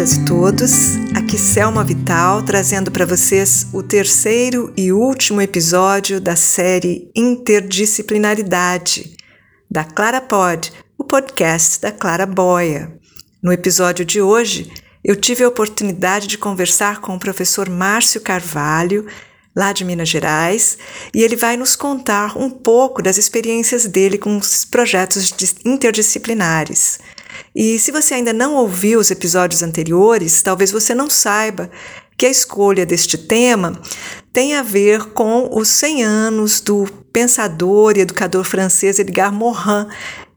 Todas e todos, aqui Selma Vital trazendo para vocês o terceiro e último episódio da série Interdisciplinaridade da Clara Pod, o podcast da Clara Boia. No episódio de hoje, eu tive a oportunidade de conversar com o professor Márcio Carvalho, lá de Minas Gerais, e ele vai nos contar um pouco das experiências dele com os projetos interdisciplinares. E se você ainda não ouviu os episódios anteriores, talvez você não saiba que a escolha deste tema tem a ver com os 100 anos do pensador e educador francês Edgar Morin,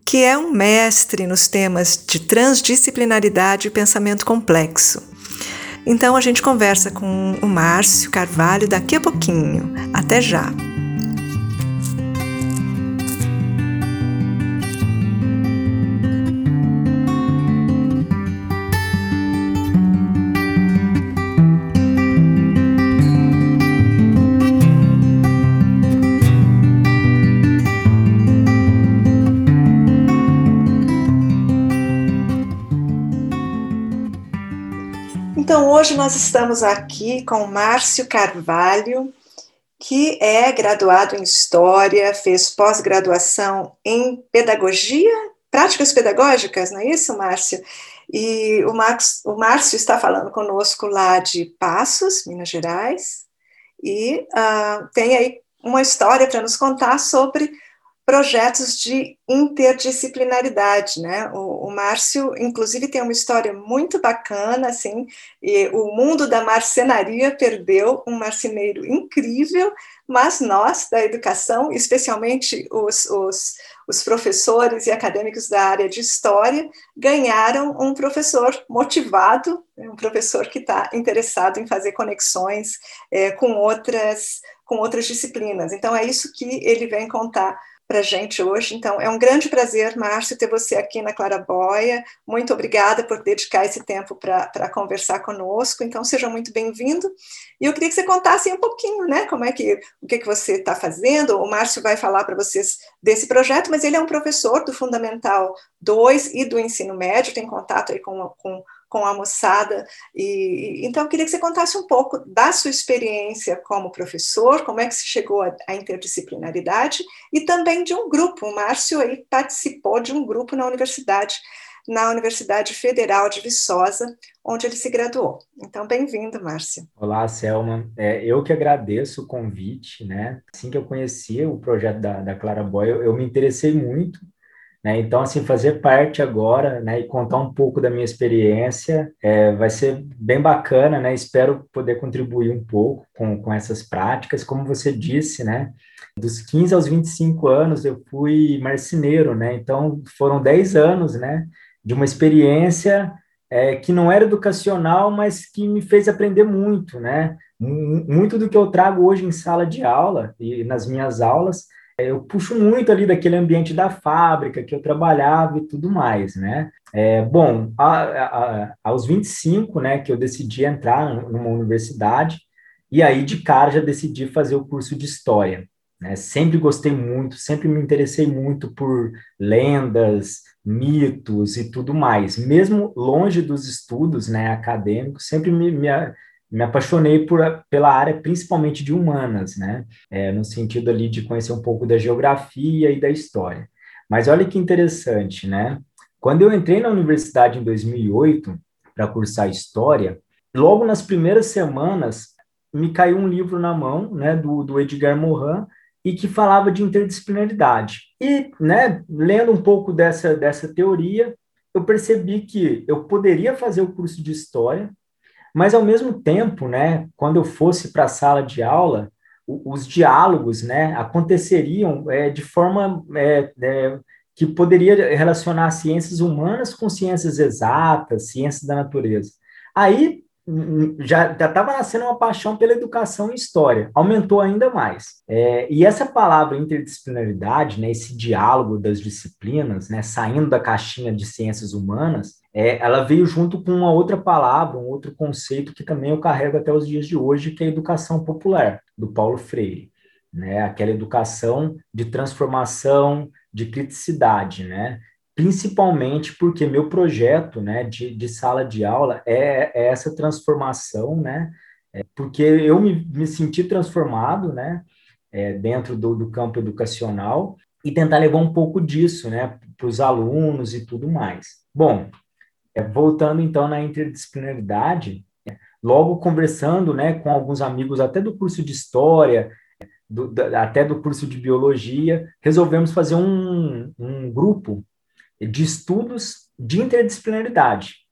que é um mestre nos temas de transdisciplinaridade e pensamento complexo. Então a gente conversa com o Márcio Carvalho daqui a pouquinho. Até já! Hoje nós estamos aqui com Márcio Carvalho, que é graduado em História, fez pós-graduação em Pedagogia, Práticas Pedagógicas, não é isso, Márcio? E o, Max, o Márcio está falando conosco lá de Passos, Minas Gerais, e uh, tem aí uma história para nos contar sobre projetos de interdisciplinaridade, né? O, o, Márcio, inclusive, tem uma história muito bacana, assim, e o mundo da marcenaria perdeu um marceneiro incrível, mas nós, da educação, especialmente os, os, os professores e acadêmicos da área de história, ganharam um professor motivado, né? um professor que está interessado em fazer conexões é, com outras com outras disciplinas. Então, é isso que ele vem contar para a gente hoje. Então, é um grande prazer, Márcio, ter você aqui na Claraboia. Muito obrigada por dedicar esse tempo para conversar conosco. Então, seja muito bem-vindo. E eu queria que você contasse um pouquinho, né? Como é que o que, que você está fazendo. O Márcio vai falar para vocês desse projeto, mas ele é um professor do Fundamental 2 e do ensino médio, tem contato aí com, com com a moçada. E, então, eu queria que você contasse um pouco da sua experiência como professor, como é que se chegou à interdisciplinaridade, e também de um grupo. O Márcio aí participou de um grupo na universidade, na Universidade Federal de Viçosa, onde ele se graduou. Então, bem-vindo, Márcio. Olá, Selma. É, eu que agradeço o convite, né? Assim que eu conheci o projeto da, da Clara Boy, eu, eu me interessei muito né? Então, assim, fazer parte agora né, e contar um pouco da minha experiência é, vai ser bem bacana, né? Espero poder contribuir um pouco com, com essas práticas. Como você disse, né? Dos 15 aos 25 anos eu fui marceneiro, né? Então, foram 10 anos, né? De uma experiência é, que não era educacional, mas que me fez aprender muito, né? Muito do que eu trago hoje em sala de aula e nas minhas aulas eu puxo muito ali daquele ambiente da fábrica que eu trabalhava e tudo mais, né? É, bom, a, a, aos 25, né, que eu decidi entrar numa universidade, e aí de cara já decidi fazer o curso de História. Né? Sempre gostei muito, sempre me interessei muito por lendas, mitos e tudo mais. Mesmo longe dos estudos né, acadêmicos, sempre me, me, me apaixonei por, pela área principalmente de humanas, né? É, no sentido ali de conhecer um pouco da geografia e da história. Mas olha que interessante, né? Quando eu entrei na universidade em 2008 para cursar história, logo nas primeiras semanas me caiu um livro na mão, né, do, do Edgar Morin, e que falava de interdisciplinaridade. E, né, lendo um pouco dessa, dessa teoria, eu percebi que eu poderia fazer o curso de história, mas, ao mesmo tempo, né, quando eu fosse para a sala de aula, os diálogos né, aconteceriam é, de forma é, é, que poderia relacionar ciências humanas com ciências exatas, ciências da natureza. Aí já estava nascendo uma paixão pela educação e história, aumentou ainda mais. É, e essa palavra interdisciplinaridade, né, esse diálogo das disciplinas, né, saindo da caixinha de ciências humanas, é, ela veio junto com uma outra palavra, um outro conceito que também eu carrego até os dias de hoje, que é a educação popular, do Paulo Freire. Né, aquela educação de transformação, de criticidade, né? principalmente porque meu projeto né, de, de sala de aula é, é essa transformação, né? É, porque eu me, me senti transformado, né? É, dentro do, do campo educacional e tentar levar um pouco disso, né, para os alunos e tudo mais. Bom, voltando então na interdisciplinaridade, logo conversando, né, com alguns amigos até do curso de história, do, da, até do curso de biologia, resolvemos fazer um, um grupo de estudos de interdisciplinaridade.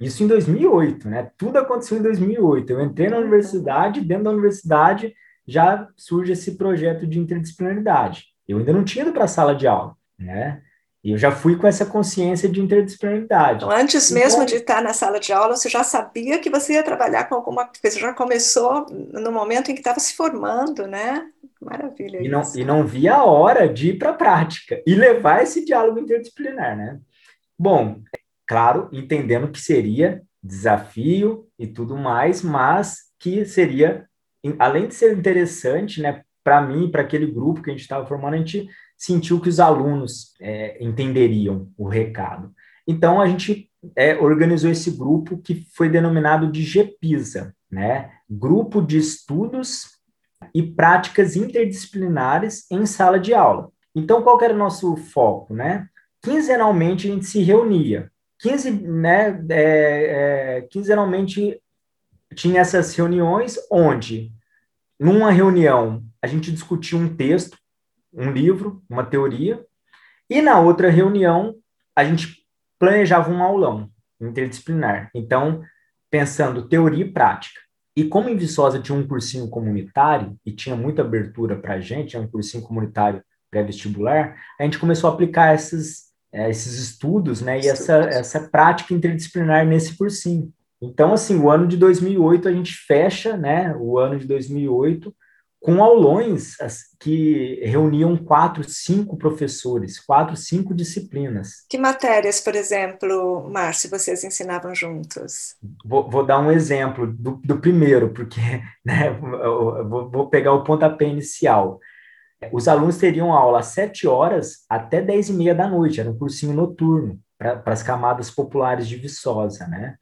Isso em 2008, né? Tudo aconteceu em 2008. Eu entrei na universidade, dentro da universidade já surge esse projeto de interdisciplinaridade. Eu ainda não tinha ido para a sala de aula, né? E eu já fui com essa consciência de interdisciplinaridade. Então, antes então, mesmo de estar na sala de aula, você já sabia que você ia trabalhar com alguma coisa, já começou no momento em que estava se formando, né? Maravilha. E não, e não via a hora de ir para a prática e levar esse diálogo interdisciplinar, né? Bom, claro, entendendo que seria desafio e tudo mais, mas que seria, além de ser interessante, né, para mim, para aquele grupo que a gente estava formando, a gente sentiu que os alunos é, entenderiam o recado. Então, a gente é, organizou esse grupo que foi denominado de GPISA, né? Grupo de Estudos e Práticas Interdisciplinares em Sala de Aula. Então, qual era o nosso foco, né? Quinzenalmente, a gente se reunia. 15, né, é, é, quinzenalmente tinha essas reuniões onde, numa reunião, a gente discutia um texto um livro, uma teoria, e na outra reunião a gente planejava um aulão interdisciplinar. Então, pensando teoria e prática. E como em Viçosa tinha um cursinho comunitário e tinha muita abertura para a gente, tinha um cursinho comunitário pré-vestibular, a gente começou a aplicar esses, é, esses estudos né, e essa, essa prática interdisciplinar nesse cursinho. Então, assim, o ano de 2008 a gente fecha, né, o ano de 2008 com aulões que reuniam quatro, cinco professores, quatro, cinco disciplinas. Que matérias, por exemplo, Márcio, vocês ensinavam juntos? Vou, vou dar um exemplo do, do primeiro, porque né, vou, vou, pegar o pontapé inicial. Os alunos teriam aula às sete horas até dez e meia da noite, era um cursinho noturno para as camadas populares de Viçosa, né?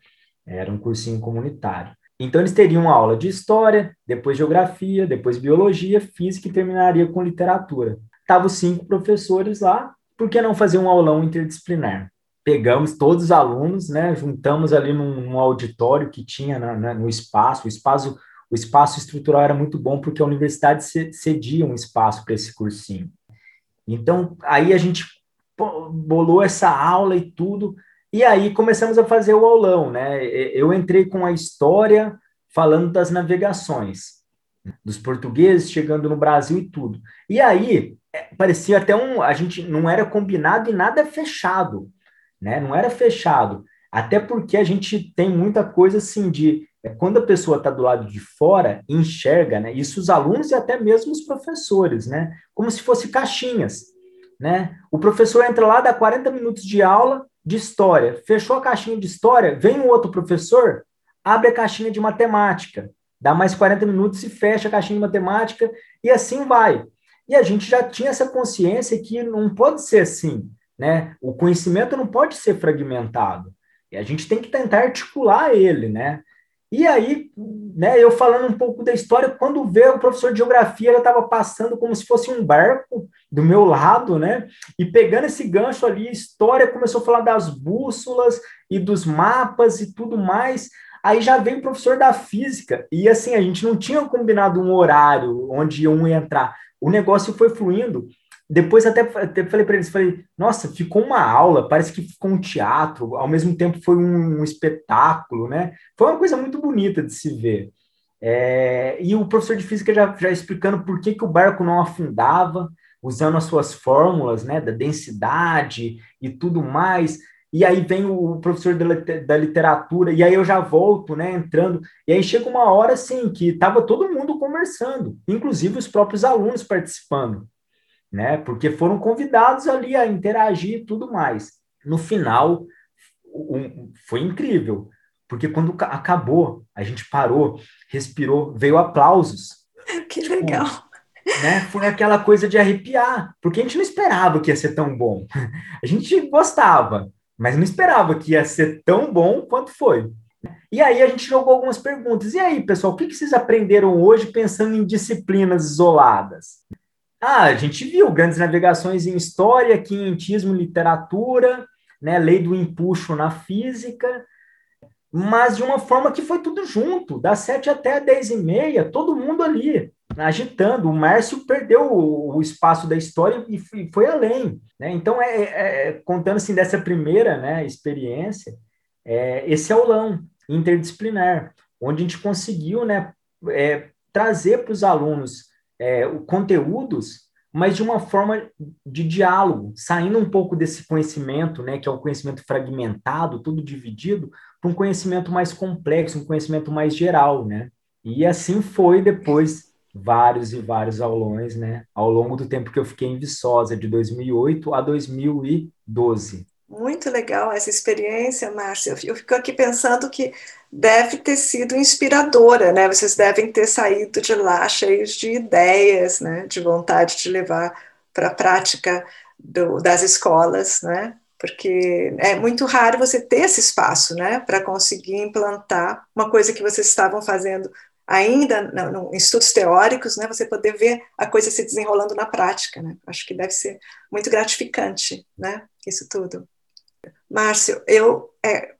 Era um cursinho comunitário. Então, eles teriam aula de história, depois geografia, depois biologia, física e terminaria com literatura. Estavam cinco professores lá, por que não fazer um aulão interdisciplinar? Pegamos todos os alunos, né, juntamos ali num, num auditório que tinha na, na, no espaço, o espaço o espaço estrutural era muito bom porque a universidade cedia um espaço para esse cursinho. Então, aí a gente bolou essa aula e tudo, e aí começamos a fazer o aulão, né? Eu entrei com a história falando das navegações, dos portugueses chegando no Brasil e tudo. E aí é, parecia até um, a gente não era combinado e nada fechado, né? Não era fechado, até porque a gente tem muita coisa assim de é, quando a pessoa está do lado de fora, enxerga, né? Isso os alunos e até mesmo os professores, né? Como se fosse caixinhas, né? O professor entra lá, dá 40 minutos de aula, de história, fechou a caixinha de história, vem um outro professor, abre a caixinha de matemática, dá mais 40 minutos e fecha a caixinha de matemática, e assim vai. E a gente já tinha essa consciência que não pode ser assim, né? O conhecimento não pode ser fragmentado. E a gente tem que tentar articular ele, né? E aí, né, eu falando um pouco da história, quando vê o professor de geografia, ele estava passando como se fosse um barco do meu lado, né? E pegando esse gancho ali, história, começou a falar das bússolas e dos mapas e tudo mais. Aí já veio o professor da física, e assim, a gente não tinha combinado um horário onde um ia entrar. O negócio foi fluindo. Depois até, até falei para eles, falei, nossa, ficou uma aula, parece que ficou um teatro, ao mesmo tempo foi um, um espetáculo, né? Foi uma coisa muito bonita de se ver. É, e o professor de física já, já explicando por que, que o barco não afundava, usando as suas fórmulas, né, da densidade e tudo mais. E aí vem o professor da literatura, e aí eu já volto, né, entrando. E aí chega uma hora, assim, que estava todo mundo conversando, inclusive os próprios alunos participando né? Porque foram convidados ali a interagir e tudo mais. No final, um, foi incrível, porque quando acabou, a gente parou, respirou, veio aplausos. Que tipo, legal. né? Foi aquela coisa de arrepiar, porque a gente não esperava que ia ser tão bom. A gente gostava, mas não esperava que ia ser tão bom quanto foi. E aí a gente jogou algumas perguntas. E aí, pessoal, o que vocês aprenderam hoje pensando em disciplinas isoladas? Ah, a gente viu grandes navegações em história, quinhentismo, literatura, né, lei do empuxo na física, mas de uma forma que foi tudo junto, das sete até dez e meia, todo mundo ali, agitando. O Márcio perdeu o, espaço da história e foi, além. Né? Então, é, é, é, contando assim dessa primeira né, experiência, é, esse aulão interdisciplinar, onde a gente conseguiu né, é, trazer para os alunos é, conteúdos mas de uma forma de diálogo, saindo um pouco desse conhecimento, né, que é um conhecimento fragmentado, tudo dividido, para um conhecimento mais complexo, um conhecimento mais geral, né? E assim foi depois vários e vários aulões, né, ao longo do tempo que eu fiquei em Viçosa, de 2008 a 2012. Muito legal essa experiência, Márcia. Eu fico aqui pensando que deve ter sido inspiradora, né? Vocês devem ter saído de lá cheios de ideias, né? De vontade de levar para a prática do, das escolas, né? Porque é muito raro você ter esse espaço, né? Para conseguir implantar uma coisa que vocês estavam fazendo ainda em estudos teóricos, né? Você poder ver a coisa se desenrolando na prática, né? Acho que deve ser muito gratificante, né? Isso tudo. Márcio, eu é,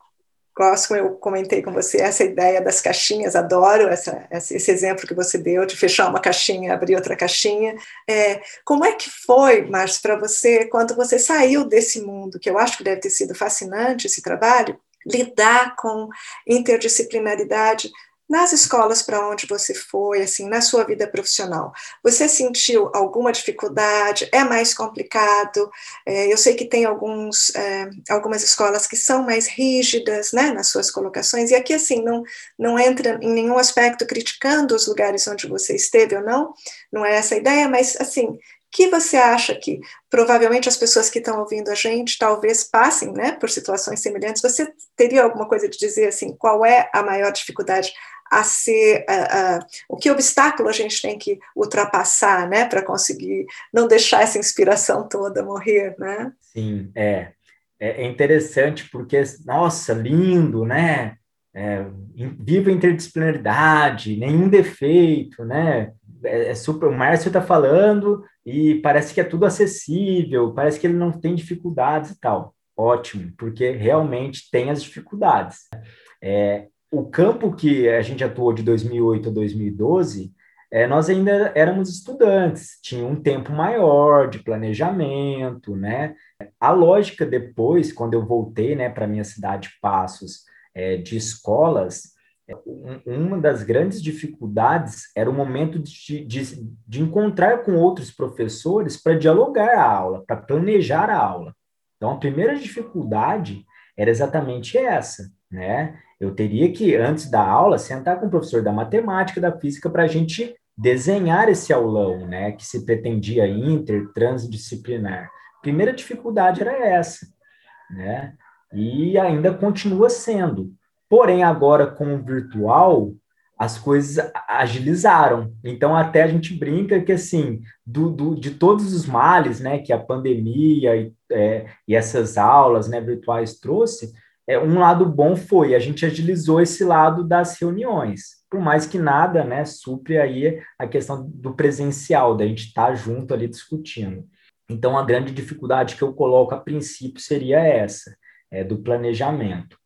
gosto, como eu comentei com você, essa ideia das caixinhas, adoro essa, esse exemplo que você deu de fechar uma caixinha abrir outra caixinha. É, como é que foi, Márcio, para você, quando você saiu desse mundo, que eu acho que deve ter sido fascinante esse trabalho, lidar com interdisciplinaridade nas escolas para onde você foi, assim, na sua vida profissional, você sentiu alguma dificuldade? É mais complicado? É, eu sei que tem alguns, é, algumas escolas que são mais rígidas, né, nas suas colocações, e aqui, assim, não, não entra em nenhum aspecto criticando os lugares onde você esteve ou não, não é essa a ideia, mas, assim, que você acha que provavelmente as pessoas que estão ouvindo a gente talvez passem né, por situações semelhantes? Você teria alguma coisa de dizer assim, qual é a maior dificuldade a ser o que obstáculo a gente tem que ultrapassar, né, para conseguir não deixar essa inspiração toda morrer, né? Sim, é, é, é interessante porque nossa, lindo, né? É, viva interdisciplinaridade, nenhum defeito, né? É, é super. O Márcio está falando e parece que é tudo acessível, parece que ele não tem dificuldades e tal. Ótimo, porque realmente tem as dificuldades. É, o campo que a gente atuou de 2008 a 2012, é, nós ainda éramos estudantes, tinha um tempo maior de planejamento, né? A lógica depois, quando eu voltei, né, para minha cidade Passos, é, de escolas, um, uma das grandes dificuldades era o momento de, de, de encontrar com outros professores para dialogar a aula, para planejar a aula. Então, a primeira dificuldade era exatamente essa, né? Eu teria que, antes da aula, sentar com o professor da matemática, da física, para a gente desenhar esse aulão, né, que se pretendia inter, transdisciplinar. Primeira dificuldade era essa, né, e ainda continua sendo. Porém, agora com o virtual, as coisas agilizaram. Então, até a gente brinca que, assim, do, do de todos os males, né, que a pandemia e, é, e essas aulas, né, virtuais trouxe, é, um lado bom foi a gente agilizou esse lado das reuniões, por mais que nada, né, supre aí a questão do presencial, da gente estar tá junto ali discutindo. Então, a grande dificuldade que eu coloco a princípio seria essa, é, do planejamento.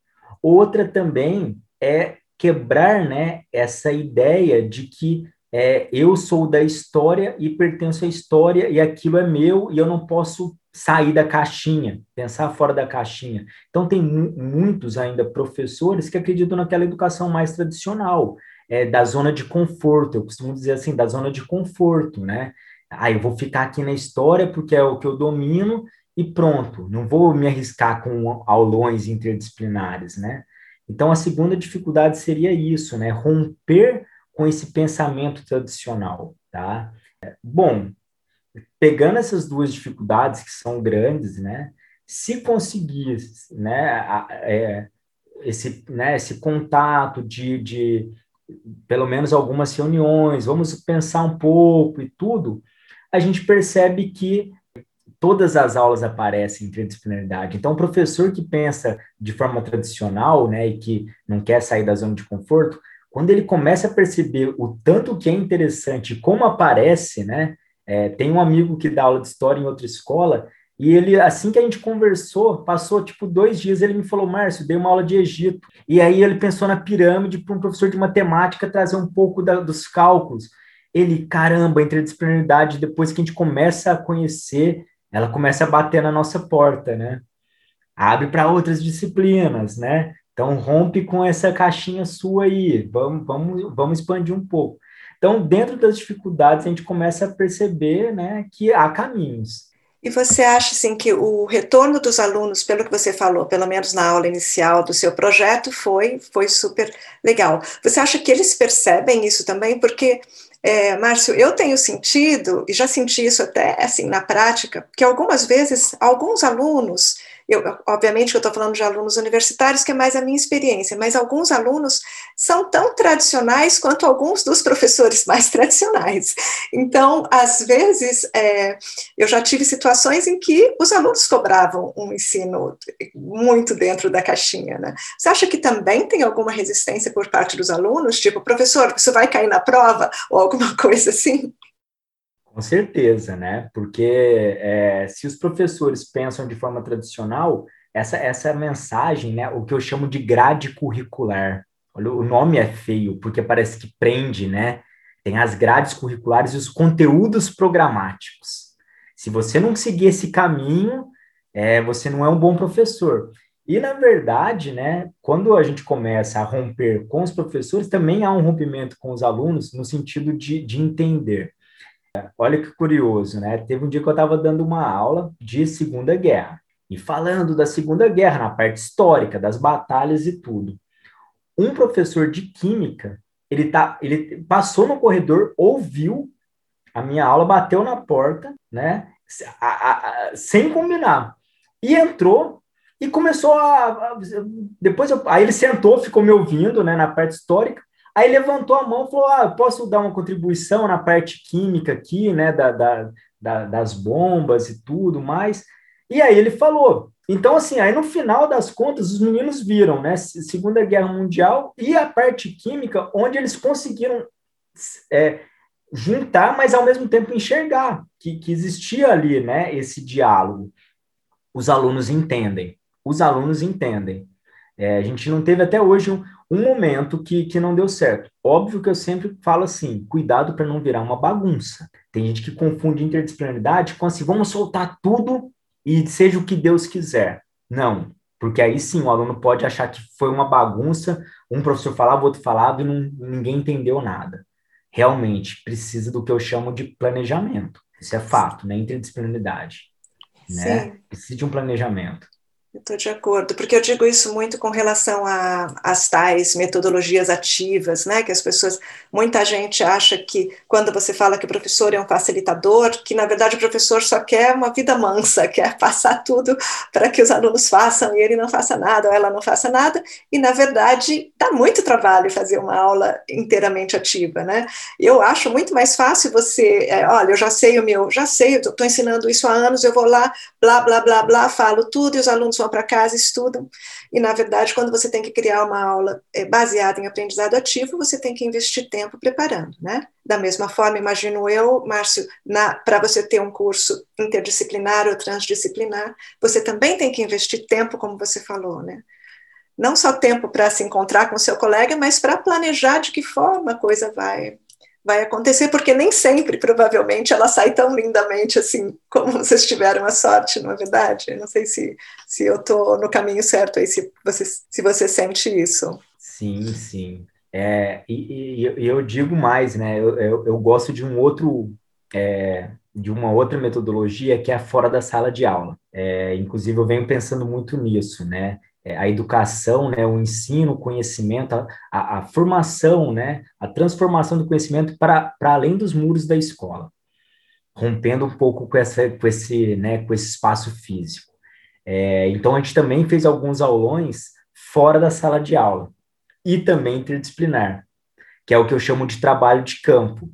Outra também é quebrar, né, essa ideia de que é, eu sou da história e pertenço à história e aquilo é meu e eu não posso sair da caixinha, pensar fora da caixinha. Então, tem muitos ainda professores que acreditam naquela educação mais tradicional, é, da zona de conforto. Eu costumo dizer assim, da zona de conforto, né? Ah, eu vou ficar aqui na história porque é o que eu domino e pronto, não vou me arriscar com aulões interdisciplinares, né? Então, a segunda dificuldade seria isso, né? Romper com esse pensamento tradicional, tá? Bom, pegando essas duas dificuldades que são grandes, né, se conseguir, né, é, esse, né, esse contato de, de pelo menos algumas reuniões, vamos pensar um pouco e tudo, a gente percebe que todas as aulas aparecem interdisciplinaridade. Então, o professor que pensa de forma tradicional, né, e que não quer sair da zona de conforto, quando ele começa a perceber o tanto que é interessante, como aparece, né, é, tem um amigo que dá aula de história em outra escola, e ele, assim que a gente conversou, passou tipo dois dias, ele me falou, Márcio, dei uma aula de Egito. E aí ele pensou na pirâmide para um professor de matemática trazer um pouco da, dos cálculos. Ele, caramba, interdisciplinaridade, depois que a gente começa a conhecer, ela começa a bater na nossa porta, né? Abre para outras disciplinas, né? Então rompe com essa caixinha sua aí, vamos, vamos, vamos expandir um pouco. Então, dentro das dificuldades, a gente começa a perceber né, que há caminhos. E você acha assim que o retorno dos alunos, pelo que você falou, pelo menos na aula inicial do seu projeto, foi foi super legal. Você acha que eles percebem isso também? Porque é, Márcio, eu tenho sentido e já senti isso até assim na prática, que algumas vezes alguns alunos eu, obviamente eu estou falando de alunos universitários, que é mais a minha experiência, mas alguns alunos são tão tradicionais quanto alguns dos professores mais tradicionais. Então, às vezes, é, eu já tive situações em que os alunos cobravam um ensino muito dentro da caixinha. Né? Você acha que também tem alguma resistência por parte dos alunos? Tipo, professor, isso vai cair na prova? Ou alguma coisa assim? Com certeza, né? Porque é, se os professores pensam de forma tradicional, essa, essa mensagem, né? O que eu chamo de grade curricular. Olha, o nome é feio, porque parece que prende, né? Tem as grades curriculares e os conteúdos programáticos. Se você não seguir esse caminho, é, você não é um bom professor. E, na verdade, né, quando a gente começa a romper com os professores, também há um rompimento com os alunos no sentido de, de entender. Olha que curioso, né? Teve um dia que eu estava dando uma aula de Segunda Guerra e falando da Segunda Guerra na parte histórica, das batalhas e tudo. Um professor de química, ele tá, ele passou no corredor, ouviu a minha aula, bateu na porta, né? A, a, a, sem combinar. E entrou e começou a. depois eu, aí ele sentou, ficou me ouvindo, né, na parte histórica. Aí levantou a mão e falou: Ah, posso dar uma contribuição na parte química aqui, né, da, da, da, das bombas e tudo mais. E aí ele falou. Então, assim, aí no final das contas, os meninos viram, né, Segunda Guerra Mundial e a parte química, onde eles conseguiram é, juntar, mas ao mesmo tempo enxergar que, que existia ali, né, esse diálogo. Os alunos entendem. Os alunos entendem. É, a gente não teve até hoje um, um momento que, que não deu certo. Óbvio que eu sempre falo assim: cuidado para não virar uma bagunça. Tem gente que confunde interdisciplinaridade com assim, vamos soltar tudo e seja o que Deus quiser. Não, porque aí sim o aluno pode achar que foi uma bagunça, um professor falava, o outro falava e não, ninguém entendeu nada. Realmente precisa do que eu chamo de planejamento. Isso é fato, né? Interdisciplinaridade. Né? Precisa de um planejamento. Estou de acordo, porque eu digo isso muito com relação às tais metodologias ativas, né? Que as pessoas, muita gente acha que quando você fala que o professor é um facilitador, que na verdade o professor só quer uma vida mansa, quer passar tudo para que os alunos façam e ele não faça nada ou ela não faça nada, e na verdade dá muito trabalho fazer uma aula inteiramente ativa, né? Eu acho muito mais fácil você, é, olha, eu já sei o meu, já sei, estou ensinando isso há anos, eu vou lá, blá, blá, blá, blá, falo tudo e os alunos vão vão para casa, estudam, e na verdade, quando você tem que criar uma aula é, baseada em aprendizado ativo, você tem que investir tempo preparando, né? Da mesma forma, imagino eu, Márcio, para você ter um curso interdisciplinar ou transdisciplinar, você também tem que investir tempo, como você falou, né? Não só tempo para se encontrar com seu colega, mas para planejar de que forma a coisa vai vai acontecer, porque nem sempre, provavelmente, ela sai tão lindamente assim como vocês tiveram a sorte, não é verdade? Eu não sei se, se eu estou no caminho certo aí, se você, se você sente isso. Sim, sim. É, e, e, eu digo mais, né? Eu, eu, eu gosto de um outro. É, de uma outra metodologia que é fora da sala de aula. É, inclusive, eu venho pensando muito nisso, né? É, a educação, né, o ensino, o conhecimento, a, a, a formação, né, a transformação do conhecimento para além dos muros da escola, rompendo um pouco com, essa, com, esse, né, com esse espaço físico. É, então, a gente também fez alguns aulões fora da sala de aula e também interdisciplinar. que é o que eu chamo de trabalho de campo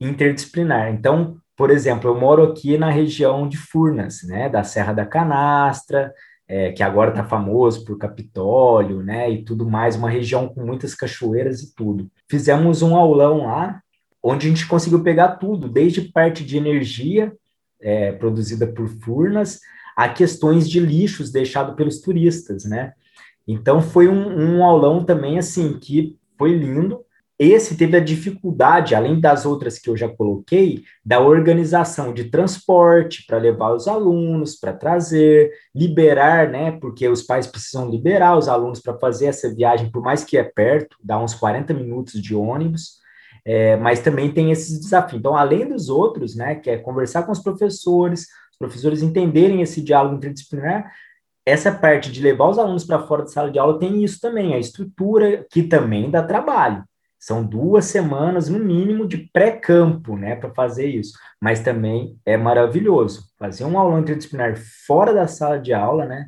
interdisciplinar. Então, por exemplo, eu moro aqui na região de Furnas, né, da Serra da Canastra, é, que agora está famoso por Capitólio, né, e tudo mais, uma região com muitas cachoeiras e tudo. Fizemos um aulão lá, onde a gente conseguiu pegar tudo, desde parte de energia é, produzida por Furnas, a questões de lixos deixados pelos turistas, né. Então foi um, um aulão também assim que foi lindo, esse teve a dificuldade, além das outras que eu já coloquei, da organização de transporte para levar os alunos, para trazer, liberar, né? Porque os pais precisam liberar os alunos para fazer essa viagem, por mais que é perto, dá uns 40 minutos de ônibus, é, mas também tem esses desafios. Então, além dos outros, né, que é conversar com os professores, os professores entenderem esse diálogo interdisciplinar, essa parte de levar os alunos para fora da sala de aula tem isso também, a estrutura que também dá trabalho. São duas semanas, no mínimo, de pré-campo, né, para fazer isso. Mas também é maravilhoso. Fazer um aulão interdisciplinar fora da sala de aula, né,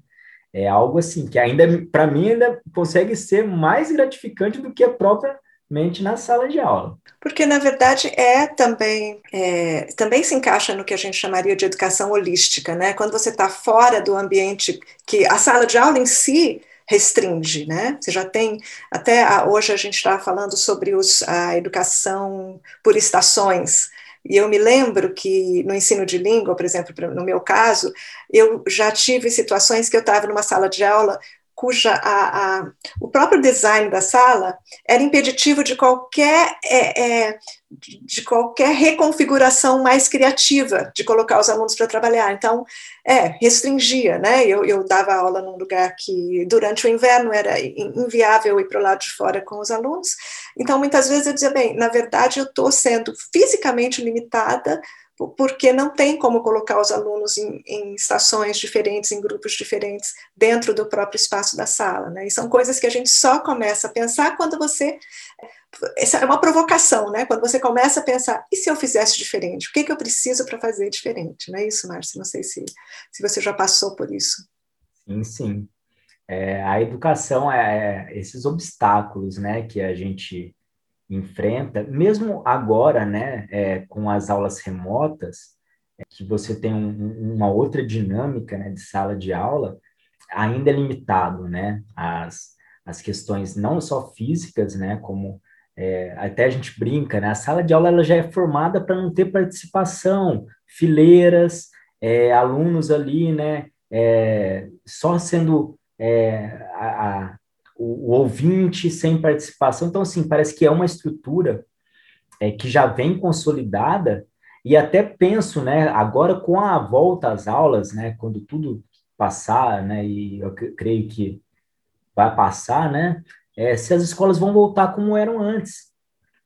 é algo assim que ainda, para mim, ainda consegue ser mais gratificante do que a própria mente na sala de aula. Porque, na verdade, é também, é, também se encaixa no que a gente chamaria de educação holística, né? Quando você está fora do ambiente que a sala de aula em si restringe, né? Você já tem, até a, hoje a gente estava falando sobre os, a educação por estações, e eu me lembro que no ensino de língua, por exemplo, no meu caso, eu já tive situações que eu estava numa sala de aula cuja a, a, o próprio design da sala era impeditivo de qualquer é, é, de qualquer reconfiguração mais criativa de colocar os alunos para trabalhar. Então, é, restringia, né? Eu, eu dava aula num lugar que durante o inverno era inviável ir para o lado de fora com os alunos. Então, muitas vezes eu dizia, bem, na verdade eu estou sendo fisicamente limitada porque não tem como colocar os alunos em, em, estações diferentes, em grupos diferentes, dentro do próprio espaço da sala. Né? E são coisas que a gente só começa a pensar quando você. Essa é uma provocação, né? Quando você começa a pensar, e se eu fizesse diferente? O que, que eu preciso para fazer diferente? Não é isso, Márcio? Não sei se, se você já passou por isso. Sim, sim. É, a educação é, é esses obstáculos né, que a gente enfrenta, mesmo agora, né, é, com as aulas remotas, é, que você tem um, uma outra dinâmica né, de sala de aula, ainda é limitado, né, as, as questões não só físicas, né, como é, até a gente brinca, né, a sala de aula ela já é formada para não ter participação, fileiras, é, alunos ali, né, é, só sendo é, a, o, o, ouvinte sem participação. Então, assim, parece que é uma estrutura é, que já vem consolidada, e até penso, né, agora com a volta às aulas, né, quando tudo passar, né, e eu creio que vai passar, né, é, se as escolas vão voltar como eram antes,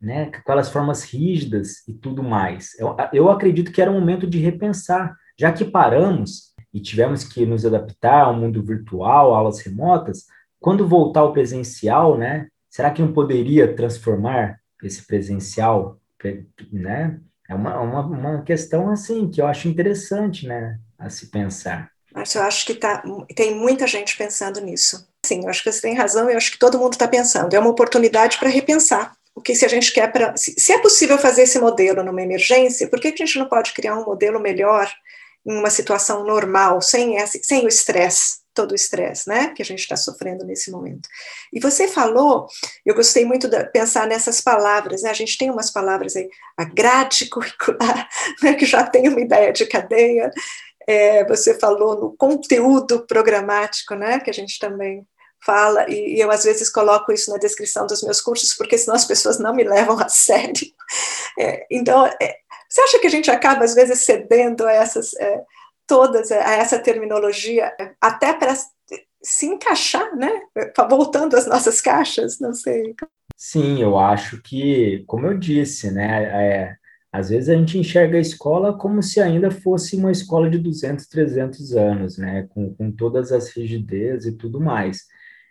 né, com aquelas formas rígidas e tudo mais. Eu, eu acredito que era um momento de repensar, já que paramos e tivemos que nos adaptar ao mundo virtual, aulas remotas, quando voltar ao presencial, né? Será que não poderia transformar esse presencial, né? É uma, uma, uma questão assim que eu acho interessante, né, a se pensar. Mas eu acho que tá, tem muita gente pensando nisso. Sim, eu acho que você tem razão e eu acho que todo mundo está pensando. É uma oportunidade para repensar. O que se a gente quer para. Se, se, é possível fazer esse modelo numa emergência, por que a gente não pode criar um modelo melhor em uma situação normal, sem, esse, sem o estresse? Todo o estresse, né, que a gente está sofrendo nesse momento. E você falou, eu gostei muito de pensar nessas palavras, né, a gente tem umas palavras aí, a grade curricular, né, que já tem uma ideia de cadeia, é, você falou no conteúdo programático, né, que a gente também fala, e, e, eu às vezes coloco isso na descrição dos meus cursos, porque senão as pessoas não me levam a sério. É, então, é, você acha que a gente acaba às vezes cedendo a essas é, todas essa terminologia, até para se encaixar, né? Voltando às nossas caixas, não sei. Sim, eu acho que, como eu disse, né? É, às vezes a gente enxerga a escola como se ainda fosse uma escola de 200, 300 anos, né? Com, com todas as rigidezes e tudo mais.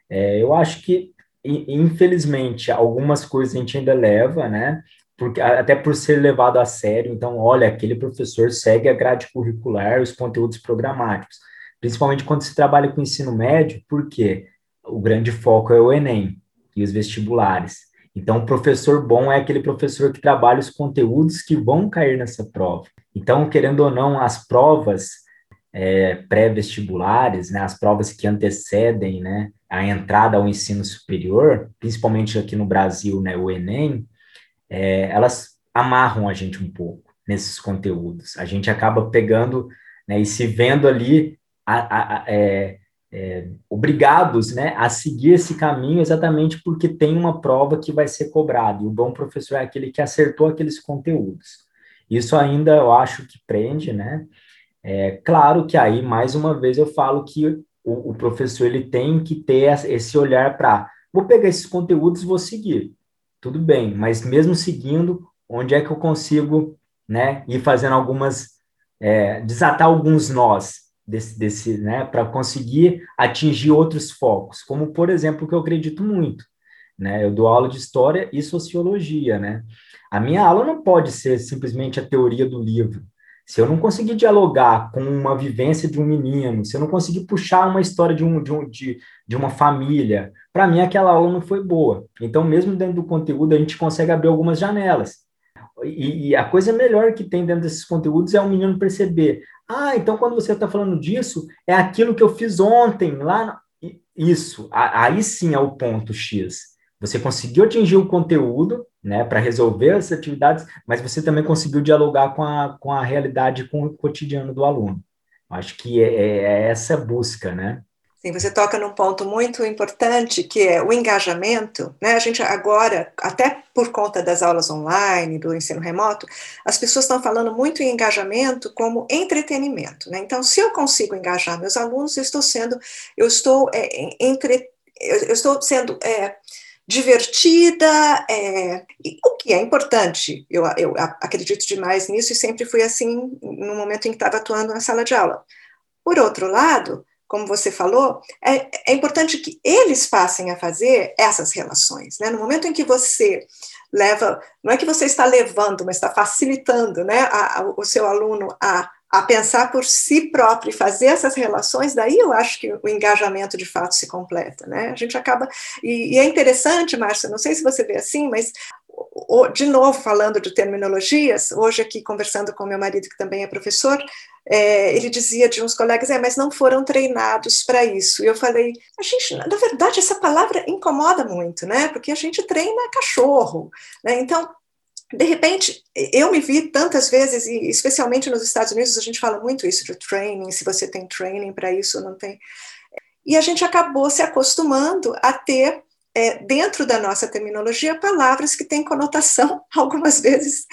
É, eu acho que, infelizmente, algumas coisas a gente ainda leva, né? Porque, até por ser levado a sério. Então, olha, aquele professor segue a grade curricular, os conteúdos programáticos, principalmente quando se trabalha com ensino médio, porque o grande foco é o Enem e os vestibulares. Então, o professor bom é aquele professor que trabalha os conteúdos que vão cair nessa prova. Então, querendo ou não, as provas é, pré-vestibulares, né, as provas que antecedem né, a entrada ao ensino superior, principalmente aqui no Brasil, né, o Enem, é, elas amarram a gente um pouco nesses conteúdos. A gente acaba pegando né, e se vendo ali a, a, é, é, obrigados né, a seguir esse caminho exatamente porque tem uma prova que vai ser cobrada, e o bom professor é aquele que acertou aqueles conteúdos. Isso ainda eu acho que prende, né? É claro que aí, mais uma vez, eu falo que o, o professor ele tem que ter esse olhar para vou pegar esses conteúdos e vou seguir. Tudo bem, mas mesmo seguindo, onde é que eu consigo né, ir fazendo algumas, é, desatar alguns nós, desse, desse né, para conseguir atingir outros focos, como, por exemplo, que eu acredito muito. Né? Eu dou aula de história e sociologia, né? A minha aula não pode ser simplesmente a teoria do livro. Se eu não conseguir dialogar com uma vivência de um menino, se eu não conseguir puxar uma história de, um, de, um, de, de uma família, para mim aquela aula não foi boa. Então, mesmo dentro do conteúdo, a gente consegue abrir algumas janelas. E, e, a coisa melhor que tem dentro desses conteúdos é o menino perceber: ah, então quando você está falando disso, é aquilo que eu fiz ontem, lá. Isso, aí sim é o ponto X. Você conseguiu atingir o conteúdo, né, para resolver as atividades, mas você também conseguiu dialogar com a, com a realidade, com o cotidiano do aluno. Acho que é, é, é essa busca, né? Sim, você toca num ponto muito importante que é o engajamento. Né? A gente agora, até por conta das aulas online, do ensino remoto, as pessoas estão falando muito em engajamento como entretenimento. Né? Então, se eu consigo engajar meus alunos, eu estou sendo, eu estou é, entre, eu, estou sendo é, divertida, é, o que é importante. Eu, eu acredito demais nisso e sempre fui assim no momento em que estava atuando na sala de aula. Por outro lado, como você falou, é, é, importante que eles passem a fazer essas relações. Né? No momento em que você leva, não é que você está levando, mas está facilitando né, a, a, o seu aluno a, a pensar por si próprio e fazer essas relações, daí eu acho que o engajamento de fato se completa. Né? A gente acaba. E, e é interessante, Márcia, não sei se você vê assim, mas de novo falando de terminologias, hoje aqui conversando com meu marido, que também é professor, é, ele dizia de uns colegas, é, mas não foram treinados para isso. E eu falei, a gente, na verdade, essa palavra incomoda muito, né? Porque a gente treina cachorro, né? Então, de repente, eu me vi tantas vezes, e especialmente nos Estados Unidos, a gente fala muito isso de training, se você tem training para isso não tem. E a gente acabou se acostumando a ter é, dentro da nossa terminologia, palavras que têm conotação, algumas vezes,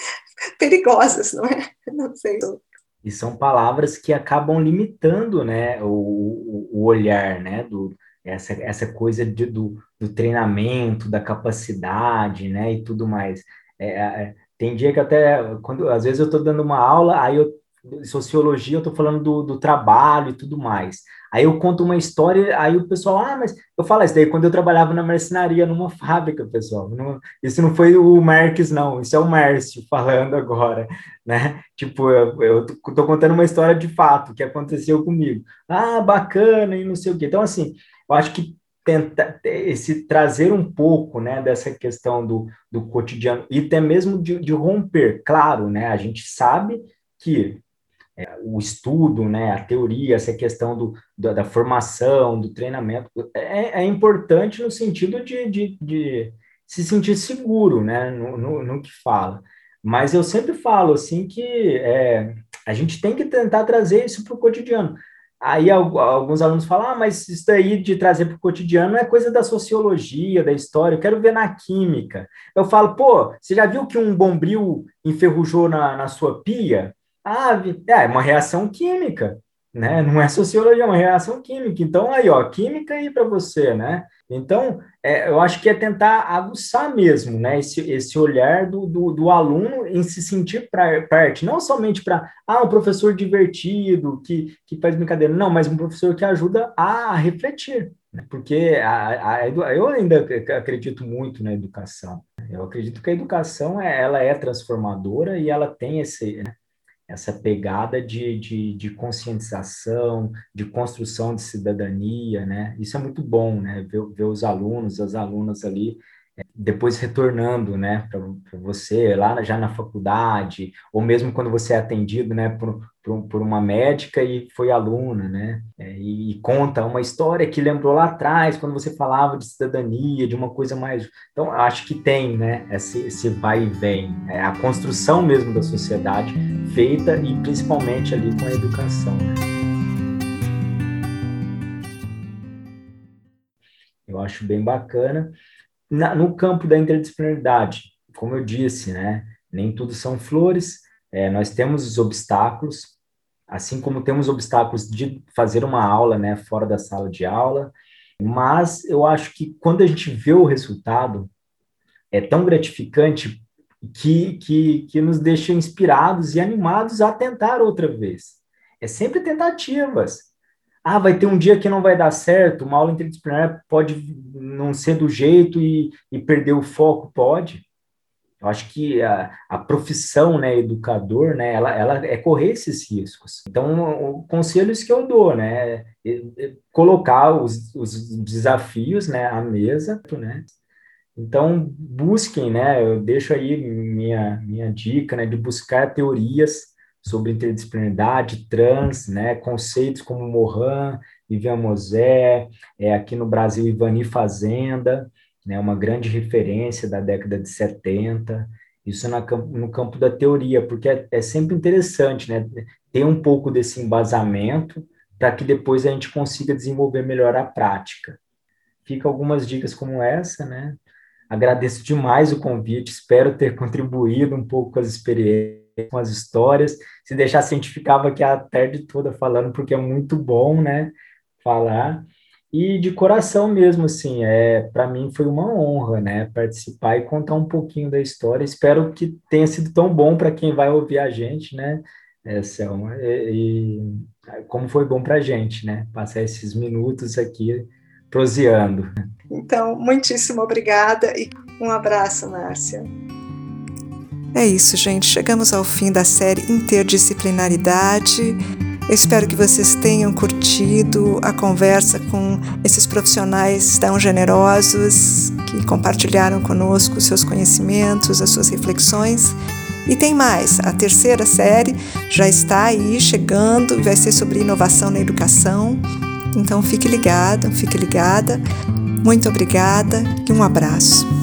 perigosas, não é? Não sei. E são palavras que acabam limitando né, o, o olhar, né, do, essa, essa coisa de, do, do treinamento, da capacidade, né, e tudo mais. É, é, tem dia que até, quando, às vezes eu estou dando uma aula, aí eu sociologia, eu estou falando do, do, trabalho e tudo mais. Aí eu conto uma história, aí o pessoal, ah, mas eu falo isso daí quando eu trabalhava na marcenaria, numa fábrica, pessoal. Não, isso não foi o Marques, não, isso é o Márcio falando agora, né? Tipo, eu, eu tô contando uma história de fato que aconteceu comigo. Ah, bacana e não sei o quê. Então, assim, eu acho que tentar esse trazer um pouco né dessa questão do, do cotidiano e até mesmo de, de romper claro né a gente sabe que é, o estudo, né, a teoria, essa questão do, da, da formação, do treinamento, é, é importante no sentido de, de, de, se sentir seguro né, no, no, no, que fala. Mas eu sempre falo assim que é, a gente tem que tentar trazer isso para o cotidiano. Aí alguns alunos falam, ah, mas isso daí de trazer para o cotidiano é coisa da sociologia, da história, eu quero ver na química. Eu falo, pô, você já viu que um bombril enferrujou na, na sua pia? ave. É, é uma reação química, né? Não é sociologia, é uma reação química. Então, aí, ó, química aí para você, né? Então, é, eu acho que é tentar aguçar mesmo, né? Esse, esse olhar do, do, do aluno em se sentir pra, parte, não somente para, ah, um professor divertido, que, que faz brincadeira, não, mas um professor que ajuda a refletir, né? porque a, a, eu ainda acredito muito na educação. Eu acredito que a educação é, ela é transformadora e ela tem esse, né? Essa pegada de, de, de, conscientização, de construção de cidadania, né? Isso é muito bom, né? Ver, ver os alunos, as alunas ali depois retornando, né, para você lá já na faculdade, ou mesmo quando você é atendido, né, por, por, por uma médica e foi aluna, né, é, e, e, conta uma história que lembrou lá atrás, quando você falava de cidadania, de uma coisa mais... Então, acho que tem, né, esse, esse vai e vem, é a construção mesmo da sociedade feita e principalmente ali com a educação, né. Eu acho bem bacana na, no campo da interdisciplinaridade, como eu disse, né, nem tudo são flores, é, nós temos os obstáculos, assim como temos obstáculos de fazer uma aula, né, fora da sala de aula, mas eu acho que quando a gente vê o resultado, é tão gratificante que, que, que nos deixa inspirados e animados a tentar outra vez. É sempre tentativas. Ah, vai ter um dia que não vai dar certo, uma aula interdisciplinar pode não ser do jeito e, e perder o foco, pode. Eu acho que a, a profissão, né, educador, né, ela, ela é correr esses riscos. Então, conselhos que eu dou, né, é, é colocar os, os desafios, né, à mesa, né, então, busquem, né, eu deixo aí minha, minha dica, né, de buscar teorias sobre interdisciplinaridade, trans, né, conceitos como Morin, Vivian Mosé, é, aqui no Brasil, Ivani Fazenda, né, uma grande referência da década de 70, isso na, no campo da teoria, porque é, é sempre interessante né, ter um pouco desse embasamento para que depois a gente consiga desenvolver melhor a prática. Fica algumas dicas como essa, né? Agradeço demais o convite, espero ter contribuído um pouco com as experiências com as histórias. Se deixar, cientificava aqui a tarde toda falando, porque é muito bom, né? Falar. E de coração mesmo, assim, é, para mim foi uma honra, né? Participar e contar um pouquinho da história. Espero que tenha sido tão bom para quem vai ouvir a gente, né? É, Selma, e, e como foi bom para a gente, né? Passar esses minutos aqui proseando. Então, muitíssimo obrigada e um abraço, Márcia. É isso, gente. Chegamos ao fim da série Interdisciplinaridade. Eu espero que vocês tenham curtido a conversa com esses profissionais tão generosos que compartilharam conosco os seus conhecimentos, as suas reflexões. E tem mais, a terceira série já está aí chegando e vai ser sobre inovação na educação. Então fique ligado, fique ligada. Muito obrigada e um abraço.